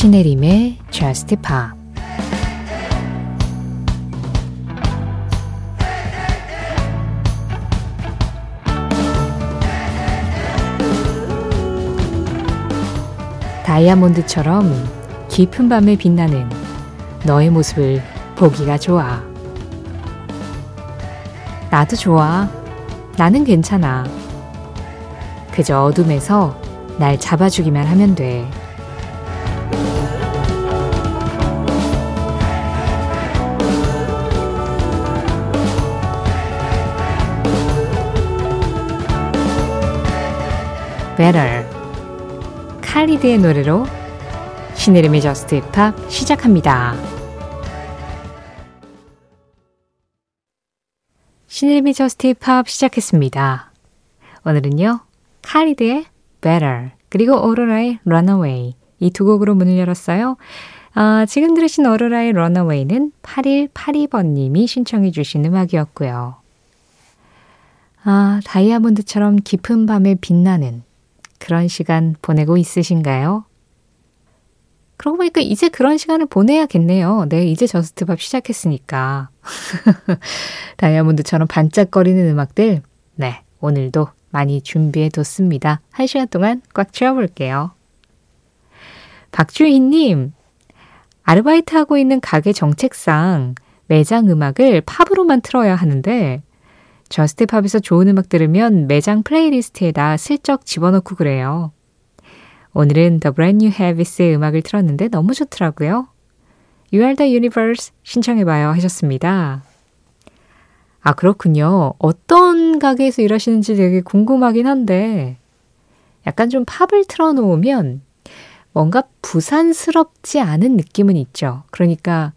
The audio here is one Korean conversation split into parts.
신혜림의 Just Pop 다이아몬드처럼 깊은 밤에 빛나는 너의 모습을 보기가 좋아. 나도 좋아. 나는 괜찮아. 그저 어둠에서 날 잡아주기만 하면 돼. Better. 칼리드의 노래로 신의림의 저스트 힙합 시작합니다. 신혜림의 Just Pop 시작했습니다. 오늘은요, 칼리드의 Better 그리고 오로라의 Runaway 이 두 곡으로 문을 열었어요. 아, 지금 들으신 오로라의 Runaway는 8182번님이 신청해 주신 음악이었고요. 아, 다이아몬드처럼 깊은 밤에 빛나는 그런 시간 보내고 있으신가요? 그러고 보니까 이제 그런 시간을 보내야겠네요. 네, 이제 Just Pop 시작했으니까. 다이아몬드처럼 반짝거리는 음악들, 네, 오늘도 많이 준비해 뒀습니다. 한 시간 동안 꽉 채워볼게요. 박주희님, 아르바이트 하고 있는 가게 정책상 매장 음악을 팝으로만 틀어야 하는데 Just Pop에서 좋은 음악 들으면 매장 playlist에다 슬쩍 집어넣고 그래요. 오늘은 The Brand New Heavies의 음악을 틀었는데 너무 좋더라고요. You are the universe 신청해봐요 하셨습니다. 아, 그렇군요. 어떤 가게에서 일하시는지 되게 궁금하긴 한데, 약간 좀 팝을 틀어놓으면 뭔가 부산스럽지 않은 느낌은 있죠. 그러니까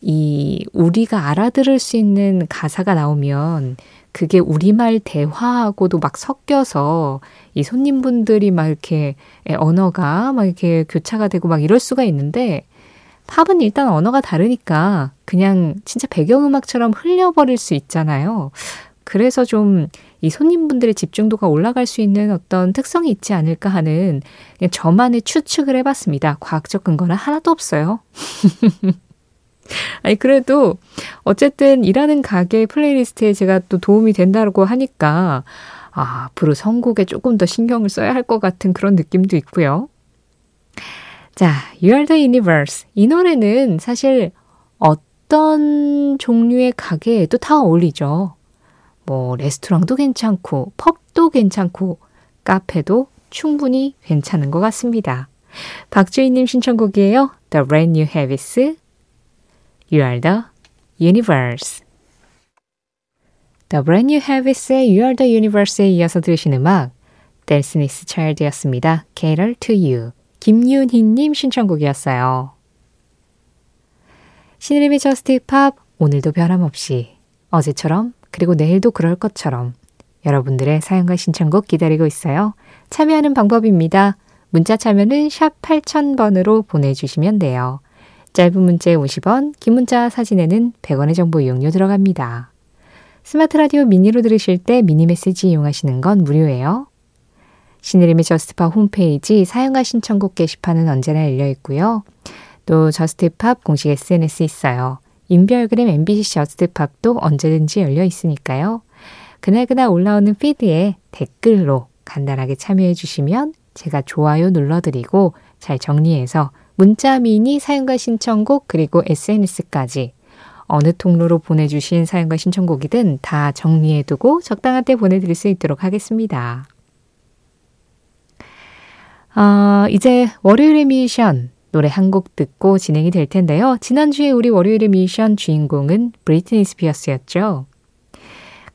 이 우리가 알아들을 수 있는 가사가 나오면 그게 우리말 대화하고도 막 섞여서 이 손님분들이 막 이렇게 언어가 막 이렇게 교차가 되고 막 이럴 수가 있는데 팝은 일단 언어가 다르니까 그냥 진짜 배경음악처럼 흘려버릴 수 있잖아요. 그래서 좀 이 손님분들의 집중도가 올라갈 수 있는 어떤 특성이 있지 않을까 하는 저만의 추측을 해봤습니다. 과학적 근거는 하나도 없어요. 아니, 그래도 어쨌든 일하는 가게 playlist에 제가 또 도움이 된다고 하니까 아, 앞으로 선곡에 조금 더 신경을 써야 할 것 같은 그런 느낌도 있고요. 자, You are the universe. 이 노래는 사실 어떤 종류의 가게에도 다 어울리죠. 뭐, 레스토랑도 괜찮고, 펍도 괜찮고, 카페도 충분히 괜찮은 것 같습니다. 박주희님 신청곡이에요. The Brand New Habits, You are the universe. The Brand New Habits의 You are the universe에 이어서 들으신 음악, Destiny's Child였습니다. Cater to You. 김윤희님 신청곡이었어요. 신의림의 저스트 팝 오늘도 변함없이 어제처럼 그리고 내일도 그럴 것처럼 여러분들의 사연과 신청곡 기다리고 있어요. 참여하는 방법입니다. 문자 참여는 샵 8000번으로 보내주시면 돼요. 짧은 문자에 50원, 긴 문자 사진에는 100원의 정보 이용료 들어갑니다. 스마트 라디오 미니로 들으실 때 미니 메시지 이용하시는 건 무료예요. 신혜림의 Just Pop 홈페이지 사연과 신청곡 게시판은 언제나 열려 있고요. 또 Just Pop 공식 SNS 있어요. 인별그램 MBC Just Pop도 언제든지 열려 있으니까요. 그날그날 올라오는 feed에 댓글로 간단하게 참여해 주시면 제가 좋아요 눌러드리고 잘 정리해서 문자 미니 사연과 신청곡 그리고 SNS까지 어느 통로로 보내주신 사연과 신청곡이든 다 정리해두고 적당한 때 보내드릴 수 있도록 하겠습니다. 아, 이제 월요일의 미션 노래 한 곡 듣고 진행이 될 텐데요. 지난주에 우리 월요일의 미션 주인공은 브리트니 스피어스였죠.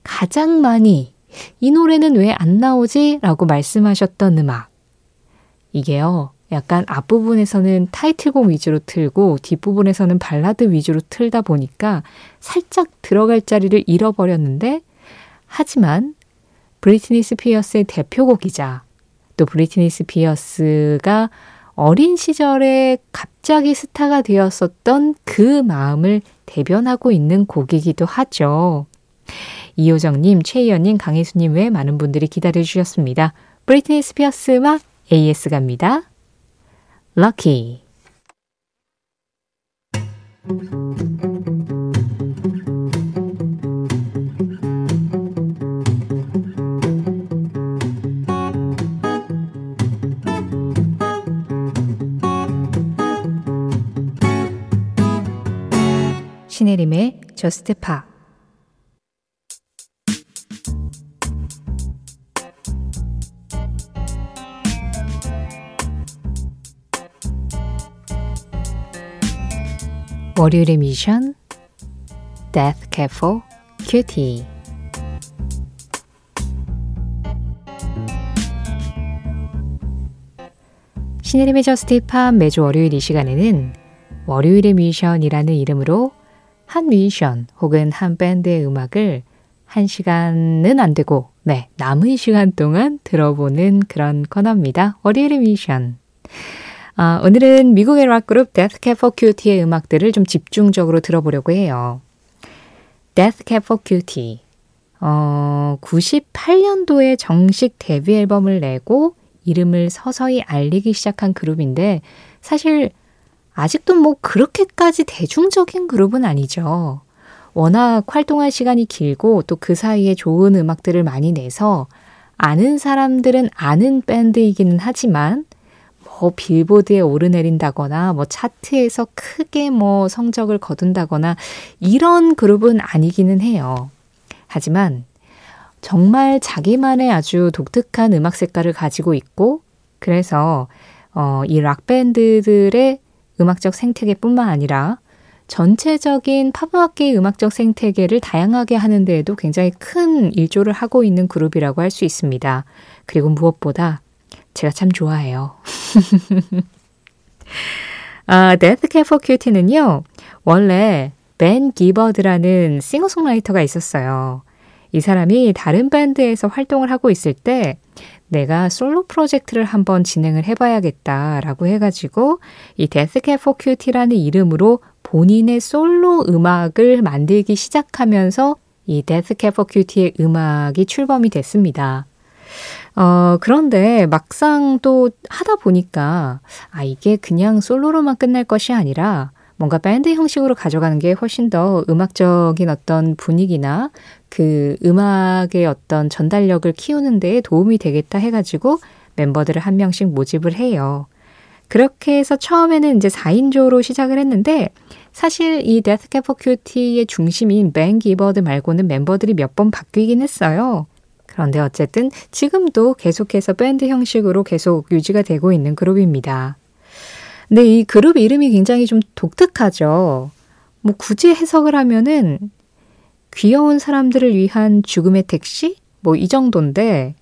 가장 많이 이 노래는 왜 안 나오지? 라고 말씀하셨던 음악. 이게요, 약간 앞부분에서는 타이틀곡 위주로 틀고 뒷부분에서는 발라드 위주로 틀다 보니까 살짝 들어갈 자리를 잃어버렸는데 하지만 브리트니 스피어스의 대표곡이자 또 브리트니 스피어스가 어린 시절에 갑자기 스타가 되었었던 그 마음을 대변하고 있는 곡이기도 하죠. 이효정님, 최희연님, 강혜수님 외 많은 분들이 기다려주셨습니다. 브리트니 스피어스 음악 AS 갑니다. Lucky. 신혜림의 저스트 파 월요일의 미션 Death for Cutie 신혜림의 저스티팝 매주 월요일 이 시간에는 월요일의 미션이라는 이름으로 한 뮤지션 혹은 한 밴드의 음악을 한 시간은 안 되고, 네, 남은 시간 동안 들어보는 그런 코너입니다. 월요일의 뮤지션. 아, 오늘은 미국의 락 그룹 Death Cab for Cutie의 음악들을 좀 집중적으로 들어보려고 해요. Death Cab for Cutie. 어, 98년도에 정식 데뷔 앨범을 내고 이름을 서서히 알리기 시작한 그룹인데 사실 아직도 뭐 그렇게까지 대중적인 그룹은 아니죠. 워낙 활동할 시간이 길고 또 그 사이에 좋은 음악들을 많이 내서 아는 사람들은 아는 밴드이기는 하지만 뭐 빌보드에 오르내린다거나 뭐 차트에서 크게 뭐 성적을 거둔다거나 이런 그룹은 아니기는 해요. 하지만 정말 자기만의 아주 독특한 음악 색깔을 가지고 있고 그래서 어, 이 락밴드들의 음악적 생태계뿐만 아니라 전체적인 팝음악계의 음악적 생태계를 다양하게 하는 데에도 굉장히 큰 일조를 하고 있는 그룹이라고 할 수 있습니다. 그리고 무엇보다 제가 참 좋아해요. 아, Cab for Cutie는요, 원래 벤 기버드라는 싱어송라이터가 있었어요. 이 사람이 다른 밴드에서 활동을 하고 있을 때 내가 솔로 프로젝트를 한번 진행을 해봐야겠다라고 해가지고 이 Death Cab for Cutie라는 이름으로 본인의 솔로 음악을 만들기 시작하면서 이 Death Cab for Cutie의 음악이 출범이 됐습니다. 어, 그런데 막상 또 하다 보니까, 아, 이게 그냥 솔로로만 끝날 것이 아니라, 뭔가 밴드 형식으로 가져가는 게 훨씬 더 음악적인 어떤 분위기나 그 음악의 어떤 전달력을 키우는 데에 도움이 되겠다 해가지고 멤버들을 한 명씩 모집을 해요. 그렇게 해서 처음에는 이제 4인조로 시작을 했는데 사실 이 Death Cab for Cutie의 중심인 벤 기버드 말고는 멤버들이 몇 번 바뀌긴 했어요. 그런데 어쨌든 지금도 계속해서 밴드 형식으로 계속 유지가 되고 있는 그룹입니다. 근데 이 그룹 이름이 굉장히 좀 독특하죠. 뭐 굳이 해석을 하면은 귀여운 사람들을 위한 죽음의 택시? 뭐 이 정도인데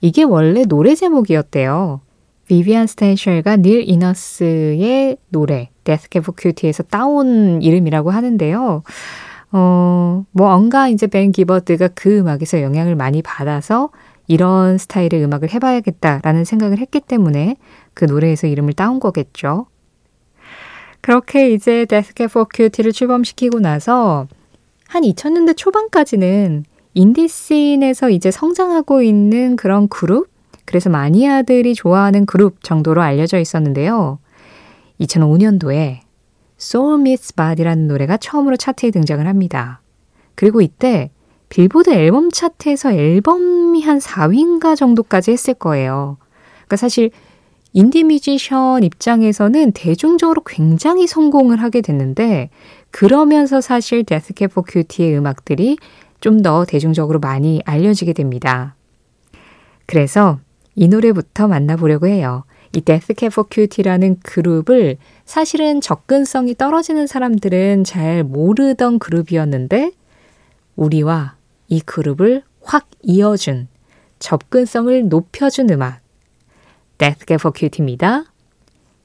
이게 원래 노래 제목이었대요. 비비안 스탠셜과 닐 이너스의 노래 Death Cab for Cutie에서 따온 이름이라고 하는데요. 어, 뭐 뭔가 이제 벤 기버드가 그 음악에서 영향을 많이 받아서 이런 스타일의 음악을 해봐야겠다라는 생각을 했기 때문에 그 노래에서 이름을 따온 거겠죠. 그렇게 이제 Death Cab for Cutie를 출범시키고 나서 한 2000년대 초반까지는 인디씬에서 이제 성장하고 있는 그런 그룹? 그래서 마니아들이 좋아하는 그룹 정도로 알려져 있었는데요. 2005년도에 Soul Meets Body라는 노래가 처음으로 차트에 등장을 합니다. 그리고 이때 빌보드 앨범 차트에서 앨범이 한 4위인가 정도까지 했을 거예요. 그러니까 사실 인디 뮤지션 입장에서는 대중적으로 굉장히 성공을 하게 됐는데 그러면서 사실 Death Cab for Cutie의 음악들이 좀 더 대중적으로 많이 알려지게 됩니다. 그래서 이 노래부터 만나보려고 해요. 이 Death Cab for Cutie라는 그룹을 사실은 접근성이 떨어지는 사람들은 잘 모르던 그룹이었는데 우리와 이 그룹을 확 이어준 접근성을 높여준 음악 Death Cab for Cutie입니다.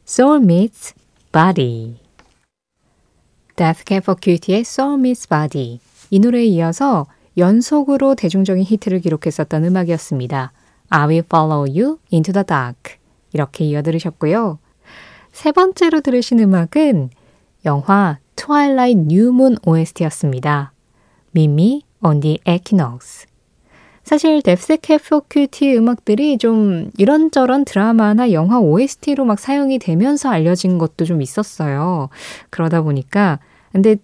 Soul Meets Body Death Cab for Cutie의 Soul Meets Body 이 노래에 이어서 연속으로 대중적인 히트를 기록했었던 음악이었습니다. I Will Follow You Into the Dark 이렇게 이어들으셨고요. 세 번째로 들으신 음악은 영화 Twilight New Moon OST였습니다. 미미 on the Equinox 사실 뎁스캡 포큐티 음악들이 좀 이런저런 드라마나 영화 OST로 막 사용이 되면서 알려진 것도 좀 있었어요. 그러다 보니까 근데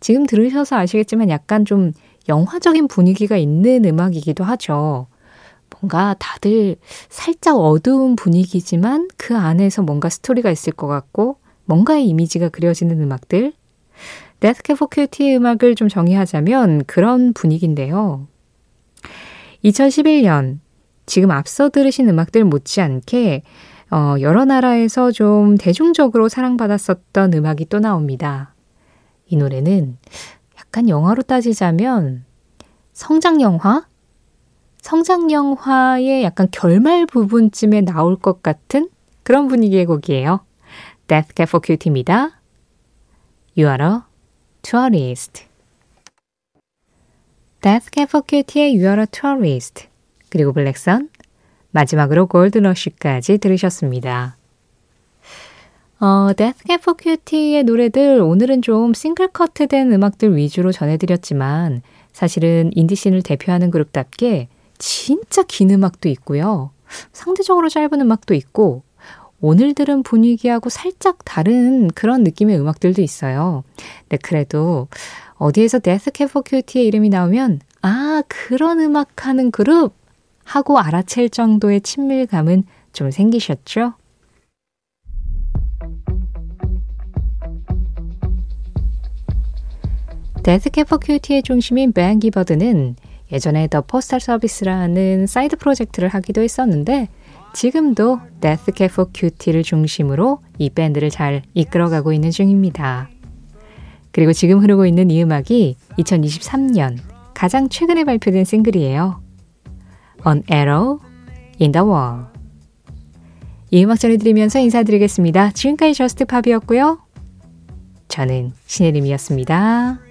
지금 들으셔서 아시겠지만 약간 좀 영화적인 분위기가 있는 음악이기도 하죠. 뭔가 다들 살짝 어두운 분위기지만 그 안에서 뭔가 스토리가 있을 것 같고 뭔가의 이미지가 그려지는 음악들. Cutie의 음악을 좀 정의하자면 그런 분위기인데요. 2011년 지금 앞서 들으신 음악들 못지않게 어, 여러 나라에서 좀 대중적으로 사랑받았었던 음악이 또 나옵니다. 이 노래는 약간 영화로 따지자면 성장 영화? 성장 영화의 약간 결말 부분쯤에 나올 것 같은 그런 분위기의 곡이에요. Death Cab for Cutie입니다. You are a tourist. Death Cab for Cutie의 You are a tourist. 그리고 블랙선 마지막으로 골드러쉬까지 들으셨습니다. 어, Death Cab for Cutie의 노래들 오늘은 좀 싱글 커트된 음악들 위주로 전해드렸지만 사실은 인디씬을 대표하는 그룹답게 진짜 긴 음악도 있고요. 상대적으로 짧은 음악도 있고 오늘 들은 분위기하고 살짝 다른 그런 느낌의 음악들도 있어요. 근데 그래도 어디에서 Cab for Cutie의 이름이 나오면 아 그런 음악 하는 그룹 하고 알아챌 정도의 친밀감은 좀 생기셨죠? 데스캐 for 큐티의 중심인 벤 기버드는 예전에 The Postal Service라는 사이드 프로젝트를 하기도 했었는데 지금도 데스캐 for 큐티를 중심으로 이 밴드를 잘 이끌어가고 있는 중입니다. 그리고 지금 흐르고 있는 이 음악이 2023년 가장 최근에 발표된 싱글이에요. An Arrow in the Wall. 이 음악 전해드리면서 인사드리겠습니다. 지금까지 Just Pop이었고요. 저는 신혜림이었습니다.